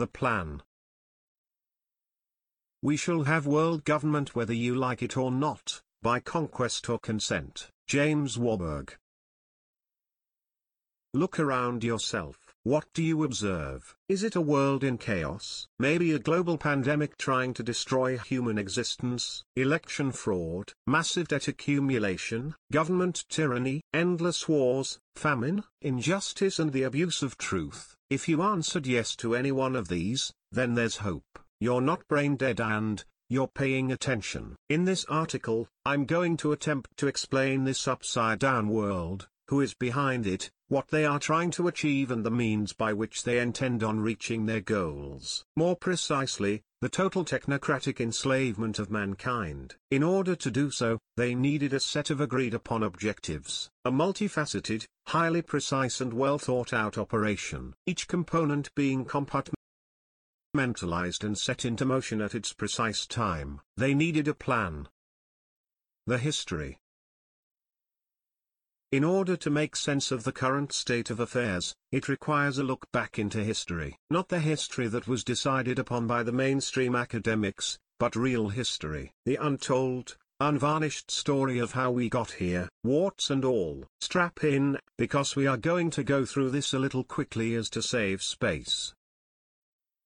The Plan We shall have world government whether you like it or not, by conquest or consent. James Warburg Look around yourself. What do you observe? Is it a world in chaos? Maybe a global pandemic trying to destroy human existence? Election fraud? Massive debt accumulation? Government tyranny? Endless wars? Famine? Injustice and the abuse of truth? If you answered yes to any one of these, then there's hope. You're not brain dead and, you're paying attention. In this article, I'm going to attempt to explain this upside down world, who is behind it, what they are trying to achieve and the means by which they intend on reaching their goals. More precisely, the total technocratic enslavement of mankind. In order to do so, they needed a set of agreed upon objectives, a multifaceted, highly precise and well thought out operation, each component being compartmentalized and set into motion at its precise time. They needed a plan. The history in order to make sense of the current state of affairs, it requires a look back into history. Not the history that was decided upon by the mainstream academics, but real history. The untold, unvarnished story of how we got here, warts and all. Strap in, because we are going to go through this a little quickly as to save space.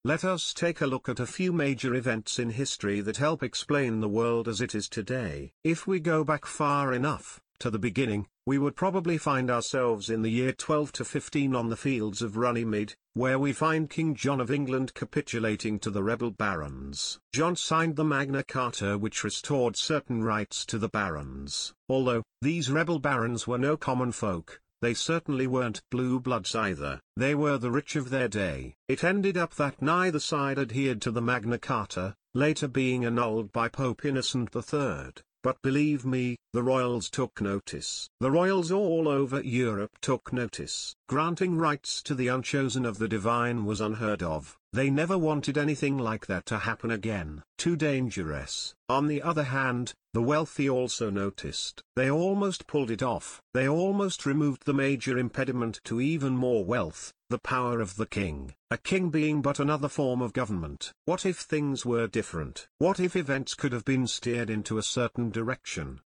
Let us take a look at a few major events in history that help explain the world as it is today. If we go back far enough, to the beginning, we would probably find ourselves in the year 12 to 15 on the fields of Runnymede, where we find King John of England capitulating to the rebel barons. John signed the Magna Carta which restored certain rights to the barons. Although, these rebel barons were no common folk, they certainly weren't blue bloods either. They were the rich of their day. It ended up that neither side adhered to the Magna Carta, later being annulled by Pope Innocent III. But believe me, the royals took notice. The royals all over Europe took notice. Granting rights to the unchosen of the divine was unheard of. They never wanted anything like that to happen again. Too dangerous. On the other hand, the wealthy also noticed. They almost pulled it off. They almost removed the major impediment to even more wealth, the power of the king. A king being but another form of government. What if things were different? What if events could have been steered into a certain direction?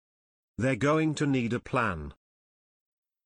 They're going to need a plan.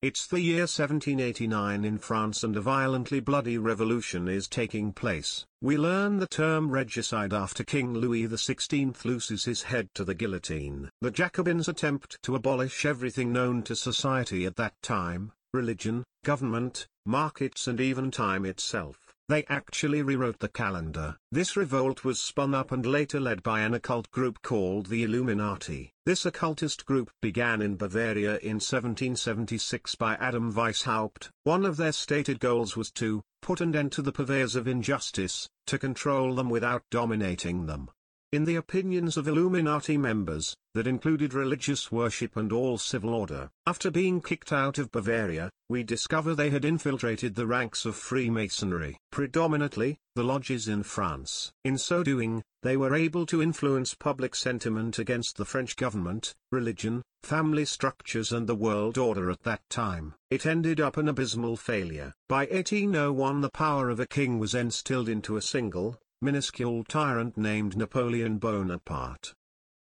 It's the year 1789 in France and a violently bloody revolution is taking place. We learn the term regicide after King Louis XVI loses his head to the guillotine. The Jacobins attempt to abolish everything known to society at that time, religion, government, markets and even time itself. They actually rewrote the calendar. This revolt was spun up and later led by an occult group called the Illuminati. This occultist group began in Bavaria in 1776 by Adam Weishaupt. One of their stated goals was to put an end to the purveyors of injustice, to control them without dominating them. In the opinions of Illuminati members, that included religious worship and all civil order. After being kicked out of Bavaria, we discover they had infiltrated the ranks of Freemasonry, predominantly, the lodges in France. In so doing, they were able to influence public sentiment against the French government, religion, family structures and the world order at that time. It ended up an abysmal failure. By 1801 the power of a king was instilled into a single, minuscule tyrant named Napoleon Bonaparte.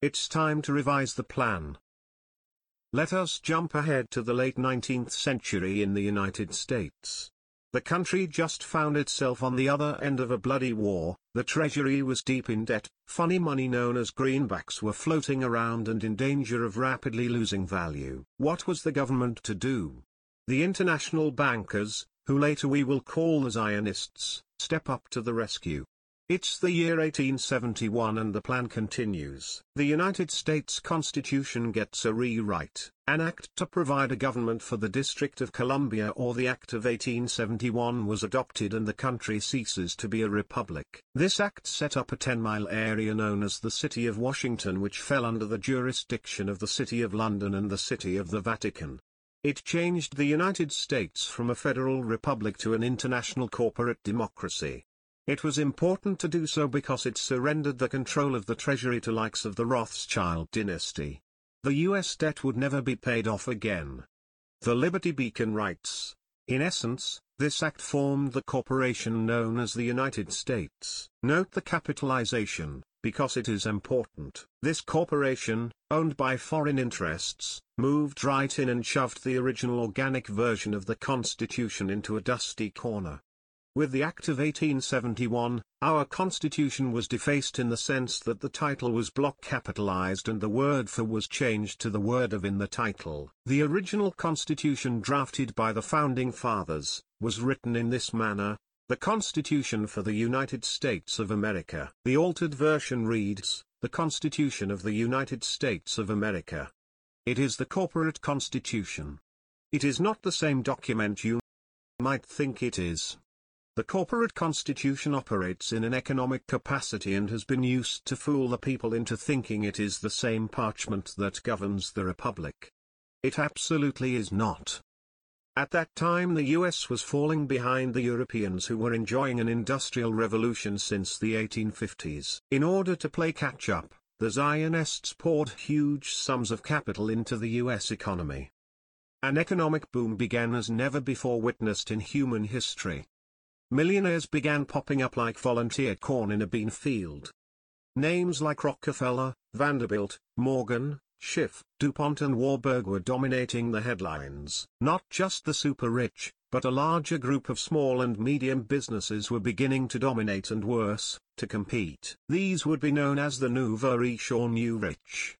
It's time to revise the plan. Let us jump ahead to the late 19th century in the United States. The country just found itself on the other end of a bloody war, the treasury was deep in debt, funny money known as greenbacks were floating around and in danger of rapidly losing value. What was the government to do? The international bankers, who later we will call the Zionists, step up to the rescue. It's the year 1871 and the plan continues. The United States Constitution gets a rewrite. An act to provide a government for the District of Columbia or the Act of 1871 was adopted and the country ceases to be a republic. This act set up a 10-mile area known as the City of Washington which fell under the jurisdiction of the City of London and the City of the Vatican. It changed the United States from a federal republic to an international corporate democracy. It was important to do so because it surrendered the control of the treasury to likes of the Rothschild dynasty. The US debt would never be paid off again. The Liberty Beacon writes, In essence, this act formed the corporation known as the United States. Note the capitalization, because it is important. This corporation, owned by foreign interests, moved right in and shoved the original organic version of the Constitution into a dusty corner. With the Act of 1871, our Constitution was defaced in the sense that the title was block capitalized and the word for was changed to the word of in the title. The original Constitution drafted by the Founding Fathers, was written in this manner, the Constitution for the United States of America. The altered version reads, the Constitution of the United States of America. It is the corporate constitution. It is not the same document you might think it is. The corporate constitution operates in an economic capacity and has been used to fool the people into thinking it is the same parchment that governs the republic. It absolutely is not. At that time the US was falling behind the Europeans who were enjoying an industrial revolution since the 1850s. In order to play catch up, the Zionists poured huge sums of capital into the US economy. An economic boom began as never before witnessed in human history. Millionaires began popping up like volunteer corn in a bean field. Names like Rockefeller, Vanderbilt, Morgan, Schiff, DuPont and Warburg were dominating the headlines. Not just the super rich, but a larger group of small and medium businesses were beginning to dominate and worse, to compete. These would be known as the nouveau riche or new rich.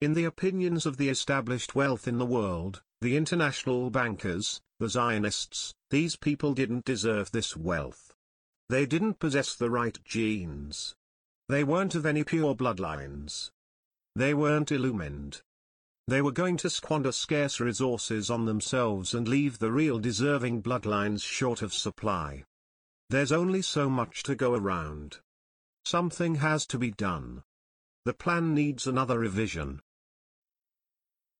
In the opinions of the established wealth in the world, the international bankers, the Zionists, these people didn't deserve this wealth. They didn't possess the right genes. They weren't of any pure bloodlines. They weren't illumined. They were going to squander scarce resources on themselves and leave the real deserving bloodlines short of supply. There's only so much to go around. Something has to be done. The plan needs another revision.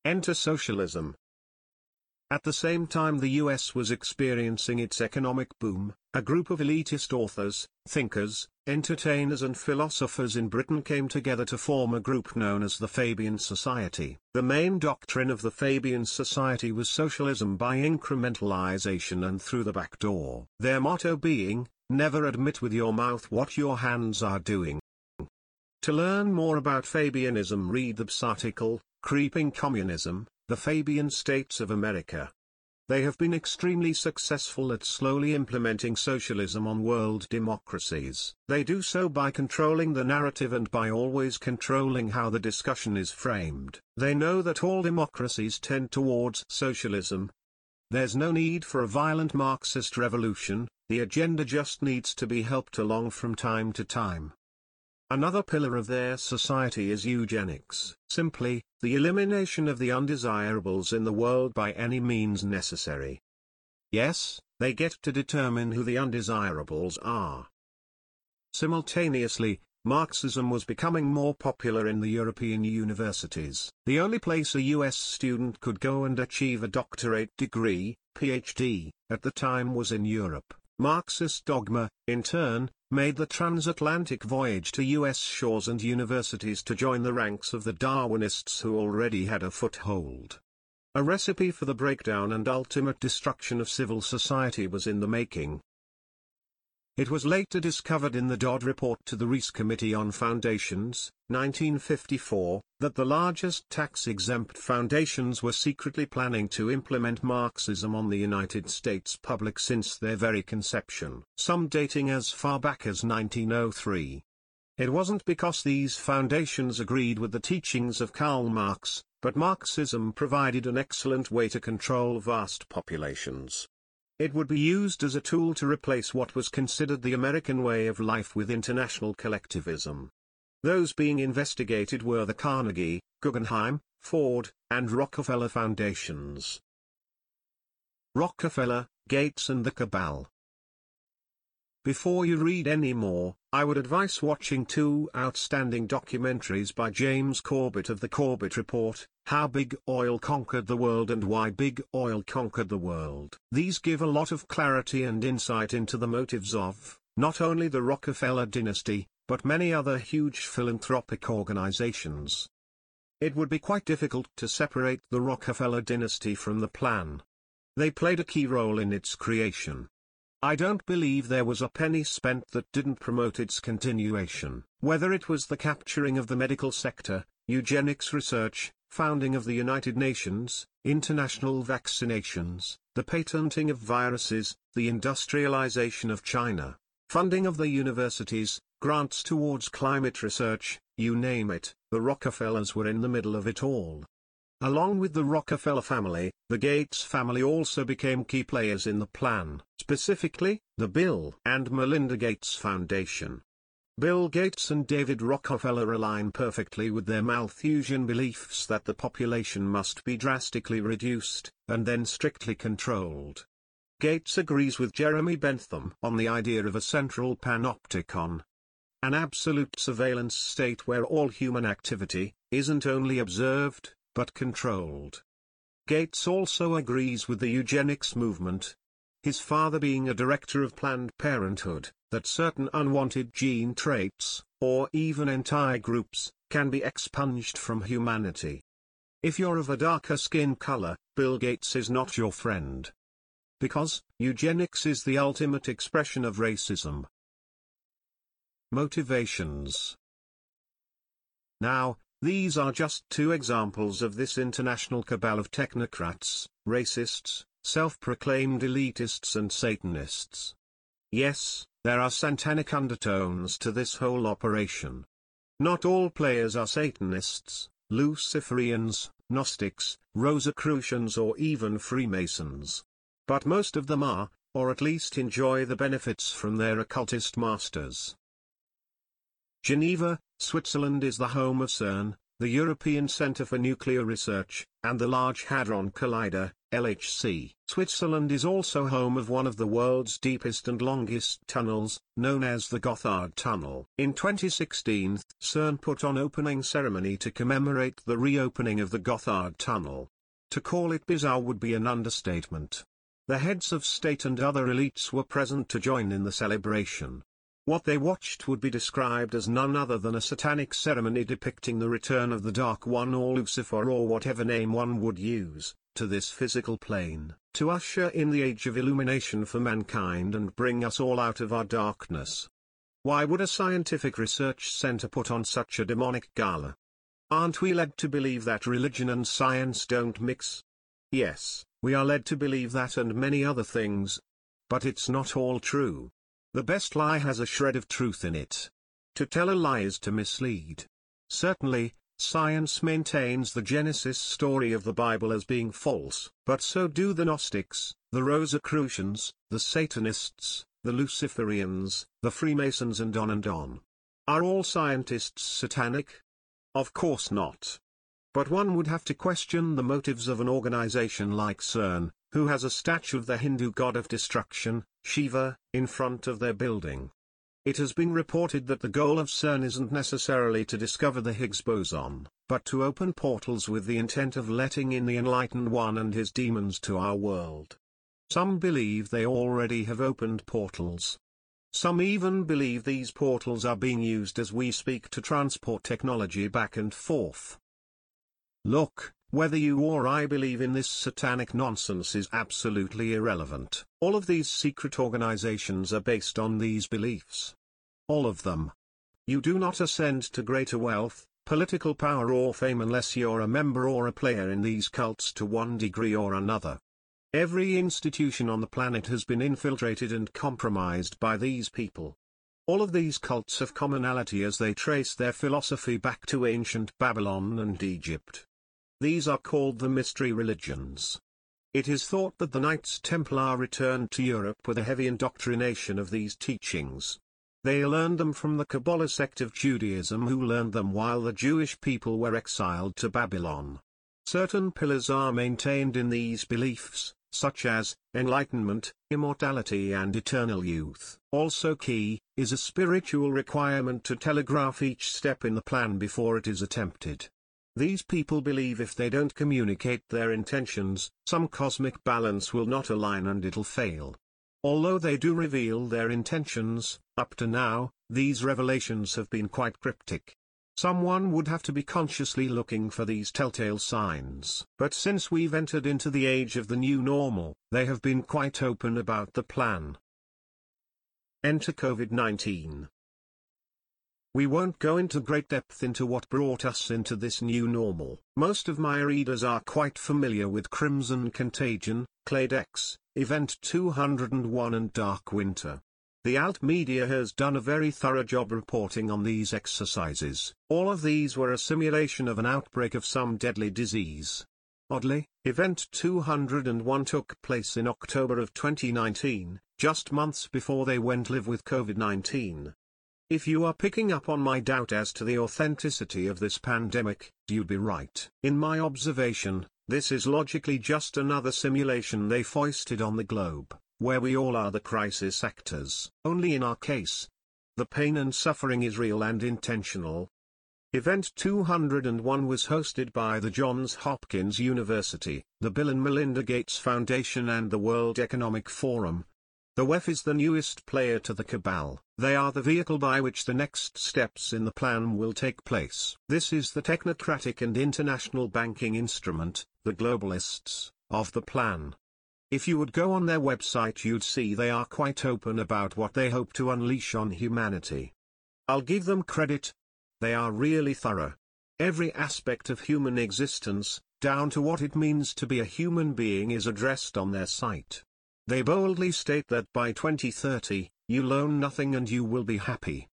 Enter socialism. At the same time the US was experiencing its economic boom, a group of elitist authors, thinkers, entertainers and philosophers in Britain came together to form a group known as the Fabian Society. The main doctrine of the Fabian Society was socialism by incrementalization and through the back door. Their motto being, never admit with your mouth what your hands are doing. To learn more about Fabianism read the article, Creeping Communism, the Fabian States of America. They have been extremely successful at slowly implementing socialism on world democracies. They do so by controlling the narrative and by always controlling how the discussion is framed. They know that all democracies tend towards socialism. There's no need for a violent Marxist revolution, the agenda just needs to be helped along from time to time. Another pillar of their society is eugenics. Simply, the elimination of the undesirables in the world by any means necessary. Yes, they get to determine who the undesirables are. Simultaneously, Marxism was becoming more popular in the European universities. The only place a US student could go and achieve a doctorate degree, PhD, at the time was in Europe. Marxist dogma, in turn, made the transatlantic voyage to U.S. shores and universities to join the ranks of the Darwinists who already had a foothold. A recipe for the breakdown and ultimate destruction of civil society was in the making. It was later discovered in the Dodd Report to the Reece Committee on Foundations, 1954, that the largest tax-exempt foundations were secretly planning to implement Marxism on the United States public since their very conception, some dating as far back as 1903. It wasn't because these foundations agreed with the teachings of Karl Marx, but Marxism provided an excellent way to control vast populations. It would be used as a tool to replace what was considered the American way of life with international collectivism. Those being investigated were the Carnegie, Guggenheim, Ford, and Rockefeller foundations. Rockefeller, Gates and the Cabal before you read any more, I would advise watching two outstanding documentaries by James Corbett of the Corbett Report, How Big Oil Conquered the World and Why Big Oil Conquered the World. These give a lot of clarity and insight into the motives of, not only the Rockefeller dynasty, but many other huge philanthropic organizations. It would be quite difficult to separate the Rockefeller dynasty from the plan. They played a key role in its creation. I don't believe there was a penny spent that didn't promote its continuation. Whether it was the capturing of the medical sector, eugenics research, founding of the United Nations, international vaccinations, the patenting of viruses, the industrialization of China, funding of the universities, grants towards climate research, you name it, the Rockefellers were in the middle of it all. Along with the Rockefeller family, the Gates family also became key players in the plan, specifically, the Bill and Melinda Gates Foundation. Bill Gates and David Rockefeller align perfectly with their Malthusian beliefs that the population must be drastically reduced, and then strictly controlled. Gates agrees with Jeremy Bentham on the idea of a central panopticon. An absolute surveillance state where all human activity, isn't only observed, but controlled. Gates also agrees with the eugenics movement, his father being a director of Planned Parenthood, that certain unwanted gene traits, or even entire groups, can be expunged from humanity. If you're of a darker skin color, Bill Gates is not your friend. Because, eugenics is the ultimate expression of racism. Motivations Now, these are just two examples of this international cabal of technocrats, racists, self-proclaimed elitists and Satanists. Yes, there are satanic undertones to this whole operation. Not all players are Satanists, Luciferians, Gnostics, Rosicrucians or even Freemasons. But most of them are, or at least enjoy the benefits from their occultist masters. Geneva, Switzerland is the home of CERN, the European Centre for Nuclear Research, and the Large Hadron Collider, LHC. Switzerland is also home of one of the world's deepest and longest tunnels, known as the Gotthard Tunnel. In 2016, CERN put on opening ceremony to commemorate the reopening of the Gotthard Tunnel. To call it bizarre would be an understatement. The heads of state and other elites were present to join in the celebration. What they watched would be described as none other than a satanic ceremony depicting the return of the Dark One or Lucifer or whatever name one would use, to this physical plane, to usher in the age of illumination for mankind and bring us all out of our darkness. Why would a scientific research center put on such a demonic gala? Aren't we led to believe that religion and science don't mix? Yes, we are led to believe that and many other things. But it's not all true. The best lie has a shred of truth in it. To tell a lie is to mislead. Certainly, science maintains the Genesis story of the Bible as being false, but so do the Gnostics, the Rosicrucians, the Satanists, the Luciferians, the Freemasons and on and on. Are all scientists satanic? Of course not. But one would have to question the motives of an organization like CERN, who has a statue of the Hindu god of destruction, Shiva, in front of their building. It has been reported that the goal of CERN isn't necessarily to discover the Higgs boson, but to open portals with the intent of letting in the Enlightened One and his demons to our world. Some believe they already have opened portals. Some even believe these portals are being used as we speak to transport technology back and forth. Look, whether you or I believe in this satanic nonsense is absolutely irrelevant. All of these secret organizations are based on these beliefs. All of them. You do not ascend to greater wealth, political power or fame unless you're a member or a player in these cults to one degree or another. Every institution on the planet has been infiltrated and compromised by these people. All of these cults have commonality as they trace their philosophy back to ancient Babylon and Egypt. These are called the mystery religions. It is thought that the Knights Templar returned to Europe with a heavy indoctrination of these teachings. They learned them from the Kabbalah sect of Judaism who learned them while the Jewish people were exiled to Babylon. Certain pillars are maintained in these beliefs, such as, enlightenment, immortality and eternal youth. Also key, is a spiritual requirement to telegraph each step in the plan before it is attempted. These people believe if they don't communicate their intentions, some cosmic balance will not align and it'll fail. Although they do reveal their intentions, up to now, these revelations have been quite cryptic. Someone would have to be consciously looking for these telltale signs. But since we've entered into the age of the new normal, they have been quite open about the plan. Enter COVID-19. We won't go into great depth into what brought us into this new normal. Most of my readers are quite familiar with Crimson Contagion, Clade X, Event 201 and Dark Winter. The alt media has done a very thorough job reporting on these exercises. All of these were a simulation of an outbreak of some deadly disease. Oddly, Event 201 took place in October of 2019, just months before they went live with COVID-19. If you are picking up on my doubt as to the authenticity of this pandemic, you'd be right. In my observation, this is logically just another simulation they foisted on the globe, where we all are the crisis actors. Only in our case, the pain and suffering is real and intentional. Event 201 was hosted by the Johns Hopkins University, the Bill and Melinda Gates Foundation and the World Economic Forum, the WEF is the newest player to the cabal. They are the vehicle by which the next steps in the plan will take place. This is the technocratic and international banking instrument, the globalists, of the plan. If you would go on their website you'd see they are quite open about what they hope to unleash on humanity. I'll give them credit. They are really thorough. Every aspect of human existence, down to what it means to be a human being is addressed on their site. They boldly state that by 2030, you'll own nothing and you will be happy.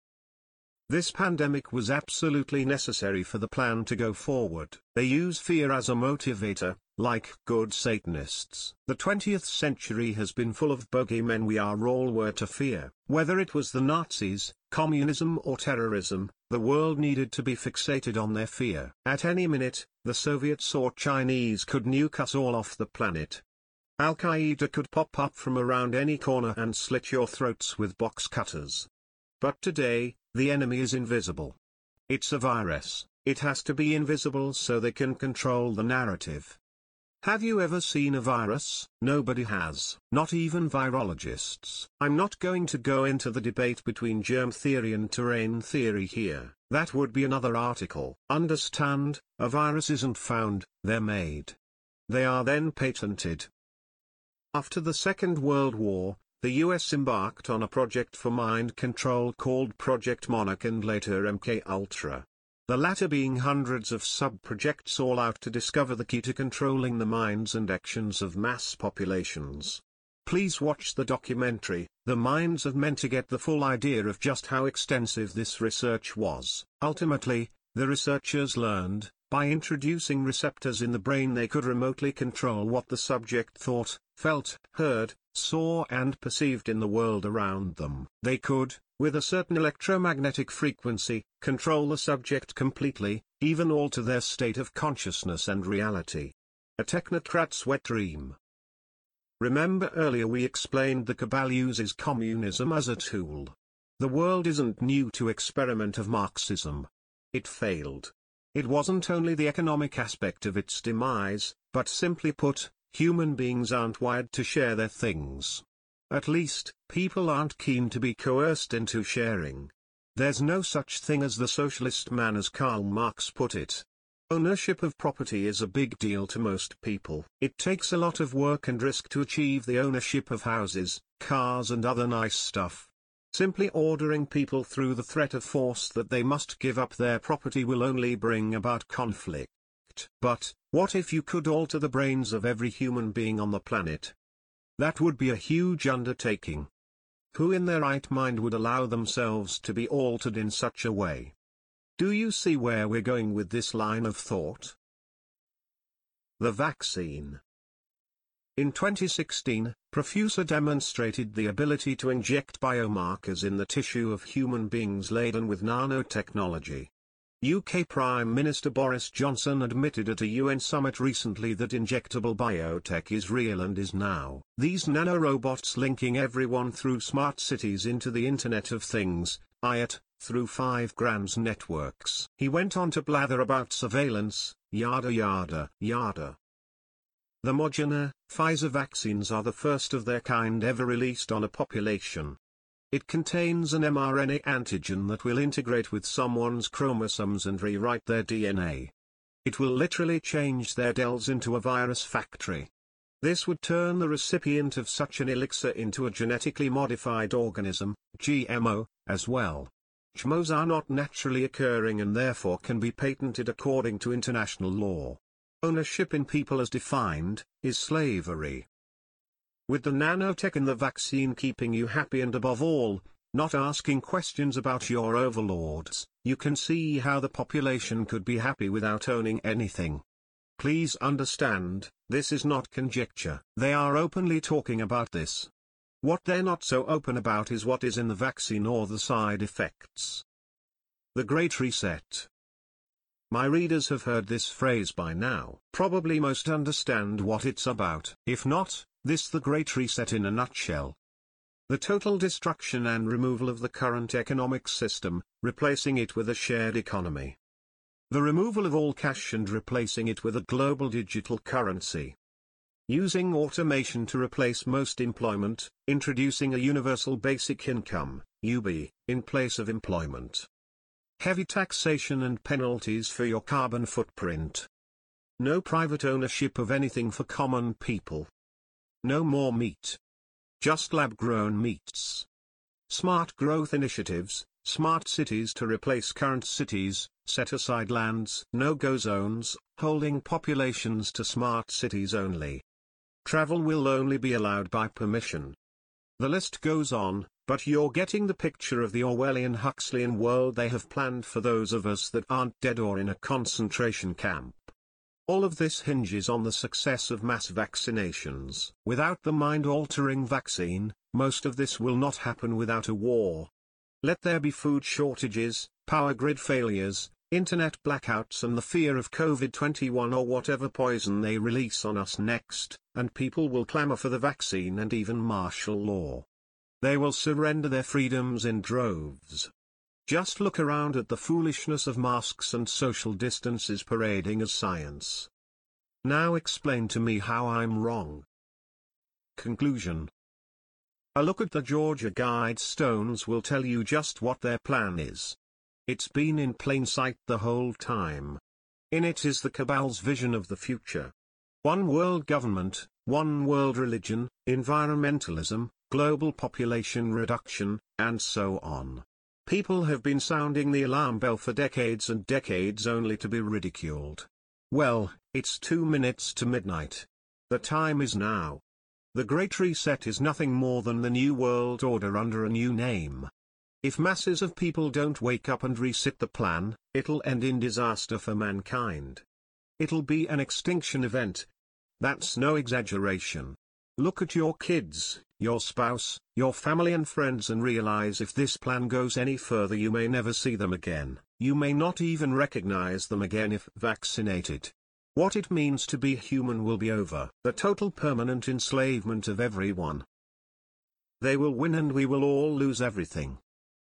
This pandemic was absolutely necessary for the plan to go forward. They use fear as a motivator, like good Satanists. The 20th century has been full of bogeymen we are all were to fear. Whether it was the Nazis, communism or terrorism, the world needed to be fixated on their fear. At any minute, the Soviets or Chinese could nuke us all off the planet. Al-Qaeda could pop up from around any corner and slit your throats with box cutters. But today, the enemy is invisible. It's a virus, it has to be invisible so they can control the narrative. Have you ever seen a virus? Nobody has. Not even virologists. I'm not going to go into the debate between germ theory and terrain theory here. That would be another article. Understand, a virus isn't found, they're made. They are then patented. After the Second World War, the US embarked on a project for mind control called Project Monarch and later MK Ultra. The latter being hundreds of sub-projects all out to discover the key to controlling the minds and actions of mass populations. Please watch the documentary, The Minds of Men to get the full idea of just how extensive this research was. Ultimately, the researchers learned, by introducing receptors in the brain they could remotely control what the subject thought, felt, heard, saw and perceived in the world around them. They could, with a certain electromagnetic frequency, control the subject completely, even alter their state of consciousness and reality. A technocrat's wet dream. Remember earlier we explained the cabal uses communism as a tool. The world isn't new to experiment of Marxism. It failed. It wasn't only the economic aspect of its demise, but simply put, human beings aren't wired to share their things. At least, people aren't keen to be coerced into sharing. There's no such thing as the socialist man as Karl Marx put it. Ownership of property is a big deal to most people. It takes a lot of work and risk to achieve the ownership of houses, cars and other nice stuff. Simply ordering people through the threat of force that they must give up their property will only bring about conflict. But, what if you could alter the brains of every human being on the planet? That would be a huge undertaking. Who in their right mind would allow themselves to be altered in such a way? Do you see where we're going with this line of thought? The vaccine. In 2016, Profusa demonstrated the ability to inject biomarkers in the tissue of human beings laden with nanotechnology. UK Prime Minister Boris Johnson admitted at a UN summit recently that injectable biotech is real and is now. These nanorobots linking everyone through smart cities into the Internet of Things, IoT, through 5 grams networks. He went on to blather about surveillance, yada yada yada. The Moderna, Pfizer vaccines are the first of their kind ever released on a population. It contains an mRNA antigen that will integrate with someone's chromosomes and rewrite their DNA. It will literally change their cells into a virus factory. This would turn the recipient of such an elixir into a genetically modified organism, GMO, as well. GMOs are not naturally occurring and therefore can be patented according to international law. Ownership in people as defined, is slavery. With the nanotech and the vaccine keeping you happy and above all, not asking questions about your overlords, you can see how the population could be happy without owning anything. Please understand, this is not conjecture. They are openly talking about this. What they're not so open about is what is in the vaccine or the side effects. The Great Reset. My readers have heard this phrase by now. Probably most understand what it's about. If not, this the Great Reset in a nutshell. The total destruction and removal of the current economic system, replacing it with a shared economy. The removal of all cash and replacing it with a global digital currency. Using automation to replace most employment, introducing a universal basic income, UB, in place of employment. Heavy taxation and penalties for your carbon footprint. No private ownership of anything for common people. No more meat. Just lab-grown meats. Smart growth initiatives, smart cities to replace current cities, set aside lands, no-go zones, holding populations to smart cities only. Travel will only be allowed by permission. The list goes on, but you're getting the picture of the Orwellian Huxleyan world they have planned for those of us that aren't dead or in a concentration camp. All of this hinges on the success of mass vaccinations. Without the mind-altering vaccine, most of this will not happen without a war. Let there be food shortages, power grid failures, internet blackouts and the fear of COVID-21 or whatever poison they release on us next, and people will clamor for the vaccine and even martial law. They will surrender their freedoms in droves. Just look around at the foolishness of masks and social distances parading as science. Now explain to me how I'm wrong. Conclusion A look at the Georgia Guidestones will tell you just what their plan is. It's been in plain sight the whole time. In it is the cabal's vision of the future. One world government, one world religion, environmentalism, global population reduction, and so on. People have been sounding the alarm bell for decades and decades only to be ridiculed. Well, it's two minutes to midnight. The time is now. The Great Reset is nothing more than the New World Order under a new name. If masses of people don't wake up and reset the plan, it'll end in disaster for mankind. It'll be an extinction event. That's no exaggeration. Look at your kids, your spouse, your family and friends and realize if this plan goes any further you may never see them again, you may not even recognize them again if vaccinated. What it means to be human will be over. The total permanent enslavement of everyone. They will win and we will all lose everything.